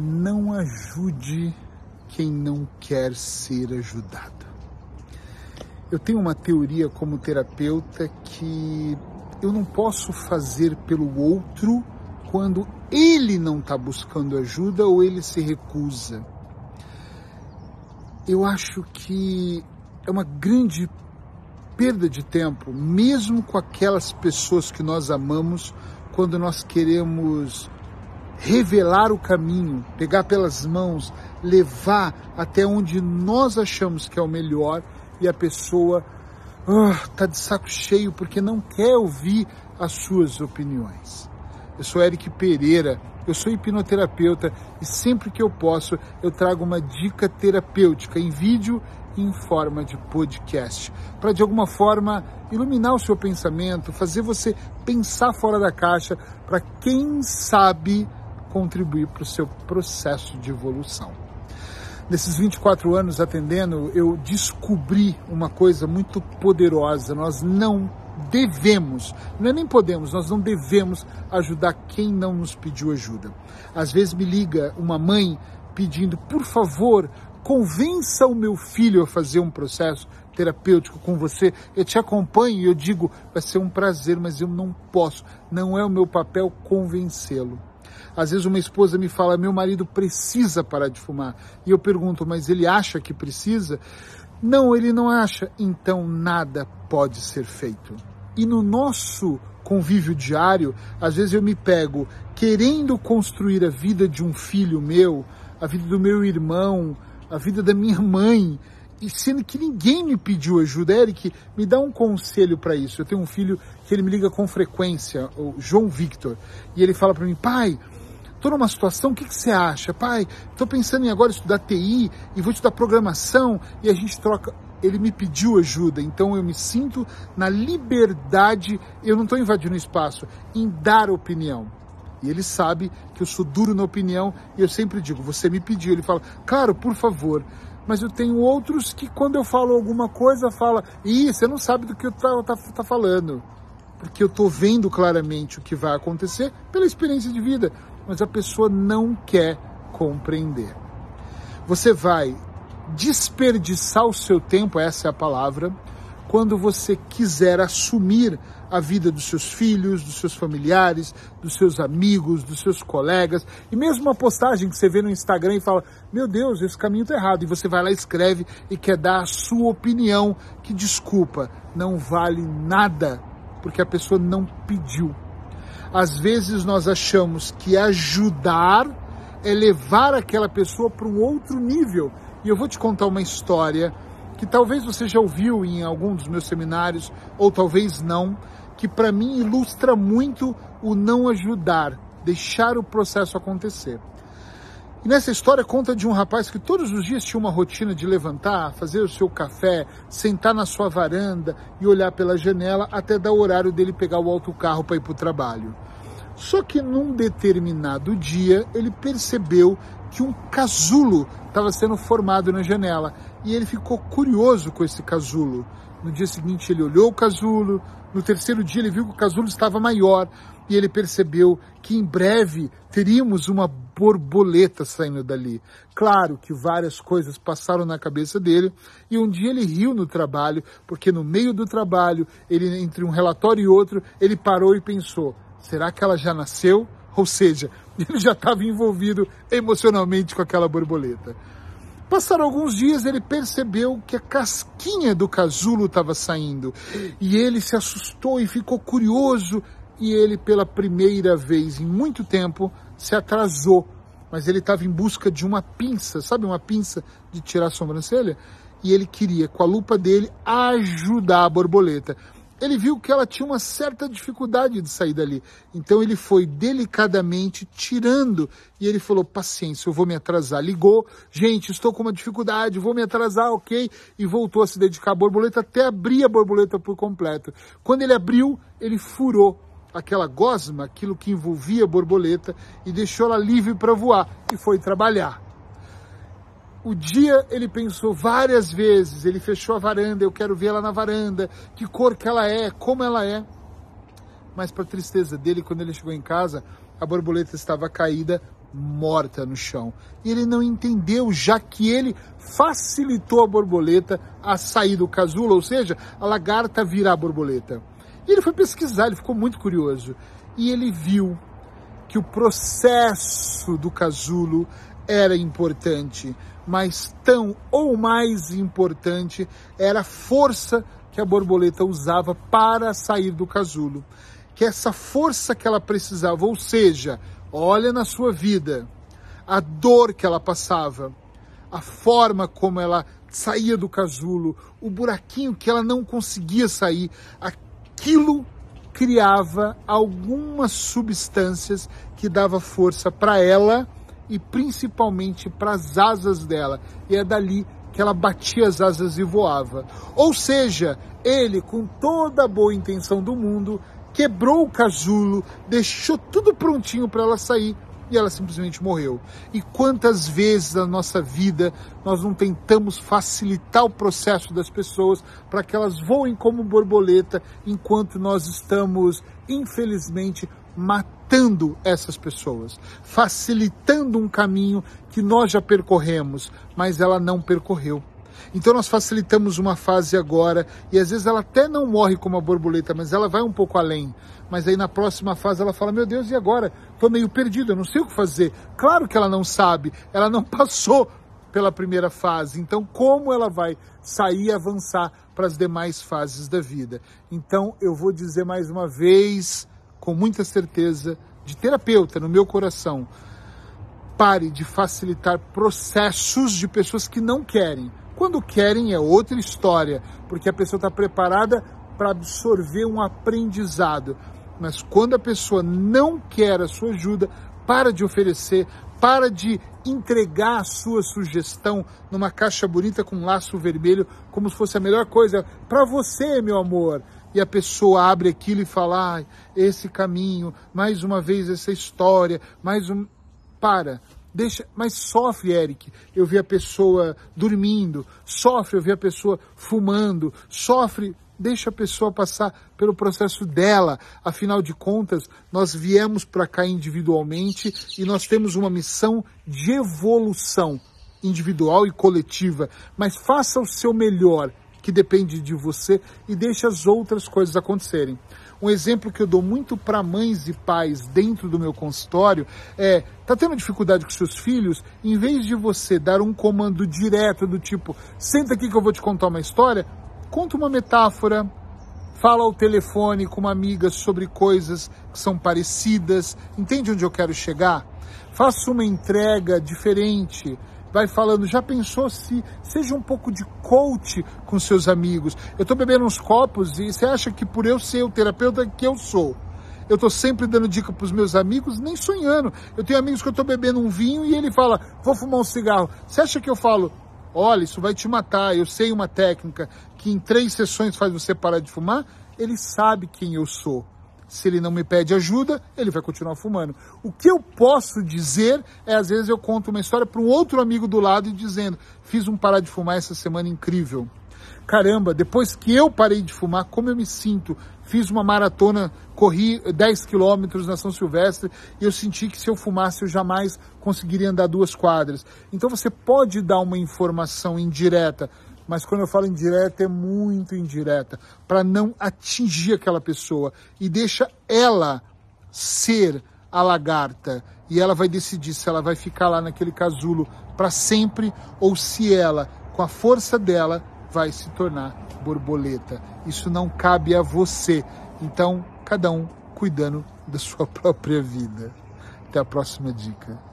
não ajude quem não quer ser ajudado. Eu tenho uma teoria como terapeuta que eu não posso fazer pelo outro quando ele não está buscando ajuda ou ele se recusa. Eu acho que é uma grande perda de tempo, mesmo com aquelas pessoas que nós amamos, quando nós queremos revelar o caminho, pegar pelas mãos, levar até onde nós achamos que é o melhor e a pessoa está ah, de saco cheio porque não quer ouvir as suas opiniões. Eu sou Eric Pereira, eu sou hipnoterapeuta e sempre que eu posso eu trago uma dica terapêutica em vídeo e em forma de podcast, para de alguma forma iluminar o seu pensamento, fazer você pensar fora da caixa, para quem sabe contribuir para o seu processo de evolução. Nesses 24 anos atendendo, eu descobri uma coisa muito poderosa. Nós não devemos, não é nem podemos, nós não devemos ajudar quem não nos pediu ajuda. Às vezes me liga uma mãe pedindo, por favor, convença o meu filho a fazer um processo terapêutico com você. Eu te acompanho e eu digo, vai ser um prazer, mas eu não posso, não é o meu papel convencê-lo. Às vezes uma esposa me fala, meu marido precisa parar de fumar. E eu pergunto, mas ele acha que precisa? Não, ele não acha. Então nada pode ser feito. E no nosso convívio diário, às vezes eu me pego querendo construir a vida de um filho meu, a vida do meu irmão, a vida da minha mãe, e sendo que ninguém me pediu ajuda. Eric, me dá um conselho para isso. Eu tenho um filho que ele me liga com frequência, o João Victor, e ele fala para mim, pai, estou numa situação, o que, que você acha? Pai, estou pensando em agora estudar TI e vou estudar programação e a gente troca. Ele me pediu ajuda, então eu me sinto na liberdade, eu não estou invadindo espaço, em dar opinião. E ele sabe que eu sou duro na opinião e eu sempre digo, você me pediu. Ele fala, claro, por favor. Mas eu tenho outros que quando eu falo alguma coisa, fala, ih, você não sabe do que eu tá, tá, tá falando. Porque eu estou vendo claramente o que vai acontecer pela experiência de vida mas a pessoa não quer compreender. Você vai desperdiçar o seu tempo, essa é a palavra, quando você quiser assumir a vida dos seus filhos, dos seus familiares, dos seus amigos, dos seus colegas, e mesmo uma postagem que você vê no Instagram e fala: Meu Deus, esse caminho está errado, e você vai lá, escreve e quer dar a sua opinião, que desculpa, não vale nada, porque a pessoa não pediu às vezes nós achamos que ajudar é levar aquela pessoa para um outro nível. E eu vou te contar uma história que talvez você já ouviu em algum dos meus seminários, ou talvez não, que para mim ilustra muito o não ajudar, deixar o processo acontecer. E nessa história conta de um rapaz que todos os dias tinha uma rotina de levantar, fazer o seu café, sentar na sua varanda e olhar pela janela até dar o horário dele pegar o autocarro para ir para o trabalho. Só que num determinado dia ele percebeu que um casulo estava sendo formado na janela e ele ficou curioso com esse casulo. No dia seguinte ele olhou o casulo, no terceiro dia ele viu que o casulo estava maior e ele percebeu que em breve teríamos uma borboleta saindo dali. Claro que várias coisas passaram na cabeça dele e um dia ele riu no trabalho, porque no meio do trabalho, ele entre um relatório e outro, ele parou e pensou: será que ela já nasceu? Ou seja, ele já estava envolvido emocionalmente com aquela borboleta. Passaram alguns dias, ele percebeu que a casquinha do casulo estava saindo e ele se assustou e ficou curioso e ele, pela primeira vez em muito tempo, se atrasou. Mas ele estava em busca de uma pinça, sabe uma pinça de tirar a sobrancelha? E ele queria, com a lupa dele, ajudar a borboleta. Ele viu que ela tinha uma certa dificuldade de sair dali. Então ele foi delicadamente tirando e ele falou: paciência, eu vou me atrasar. Ligou, gente, estou com uma dificuldade, vou me atrasar, ok? E voltou a se dedicar à borboleta até abrir a borboleta por completo. Quando ele abriu, ele furou aquela gosma, aquilo que envolvia a borboleta, e deixou ela livre para voar e foi trabalhar. O dia ele pensou várias vezes, ele fechou a varanda, eu quero ver ela na varanda, que cor que ela é, como ela é. Mas para tristeza dele, quando ele chegou em casa, a borboleta estava caída morta no chão. E ele não entendeu, já que ele facilitou a borboleta a sair do casulo, ou seja, a lagarta virar a borboleta. E ele foi pesquisar, ele ficou muito curioso. E ele viu que o processo do casulo era importante, mas tão ou mais importante era a força que a borboleta usava para sair do casulo. Que essa força que ela precisava, ou seja, olha na sua vida a dor que ela passava, a forma como ela saía do casulo, o buraquinho que ela não conseguia sair, aquilo criava algumas substâncias que dava força para ela e principalmente para as asas dela. E é dali que ela batia as asas e voava. Ou seja, ele, com toda a boa intenção do mundo, quebrou o casulo, deixou tudo prontinho para ela sair e ela simplesmente morreu. E quantas vezes na nossa vida nós não tentamos facilitar o processo das pessoas para que elas voem como borboleta, enquanto nós estamos, infelizmente, matando essas pessoas, facilitando um caminho que nós já percorremos, mas ela não percorreu. Então nós facilitamos uma fase agora e às vezes ela até não morre como a borboleta, mas ela vai um pouco além. Mas aí na próxima fase ela fala: Meu Deus, e agora? Estou meio perdido, eu não sei o que fazer. Claro que ela não sabe, ela não passou pela primeira fase. Então, como ela vai sair e avançar para as demais fases da vida? Então, eu vou dizer mais uma vez, com muita certeza, de terapeuta no meu coração: pare de facilitar processos de pessoas que não querem. Quando querem é outra história, porque a pessoa está preparada para absorver um aprendizado. Mas quando a pessoa não quer a sua ajuda, para de oferecer, para de entregar a sua sugestão numa caixa bonita com um laço vermelho, como se fosse a melhor coisa para você, meu amor. E a pessoa abre aquilo e fala: ah, esse caminho, mais uma vez essa história, mais um. Para Deixa, mas sofre, Eric. Eu vi a pessoa dormindo, sofre, eu vi a pessoa fumando, sofre. Deixa a pessoa passar pelo processo dela. Afinal de contas, nós viemos para cá individualmente e nós temos uma missão de evolução individual e coletiva. Mas faça o seu melhor, que depende de você, e deixe as outras coisas acontecerem. Um exemplo que eu dou muito para mães e pais dentro do meu consultório é: tá tendo dificuldade com seus filhos? Em vez de você dar um comando direto do tipo, senta aqui que eu vou te contar uma história, conta uma metáfora, fala ao telefone com uma amiga sobre coisas que são parecidas, entende onde eu quero chegar? Faça uma entrega diferente vai falando, já pensou se seja um pouco de coach com seus amigos. Eu estou bebendo uns copos e você acha que por eu ser o terapeuta que eu sou, eu estou sempre dando dica para os meus amigos, nem sonhando. Eu tenho amigos que eu estou bebendo um vinho e ele fala, vou fumar um cigarro. Você acha que eu falo, olha, isso vai te matar, eu sei uma técnica que em três sessões faz você parar de fumar? Ele sabe quem eu sou se ele não me pede ajuda, ele vai continuar fumando. O que eu posso dizer é, às vezes, eu conto uma história para um outro amigo do lado e dizendo: fiz um parar de fumar essa semana incrível. Caramba, depois que eu parei de fumar, como eu me sinto? Fiz uma maratona, corri 10 quilômetros na São Silvestre e eu senti que se eu fumasse eu jamais conseguiria andar duas quadras. Então você pode dar uma informação indireta mas quando eu falo indireta, é muito indireta, para não atingir aquela pessoa e deixa ela ser a lagarta e ela vai decidir se ela vai ficar lá naquele casulo para sempre ou se ela, com a força dela, vai se tornar borboleta. Isso não cabe a você. Então, cada um cuidando da sua própria vida. Até a próxima dica.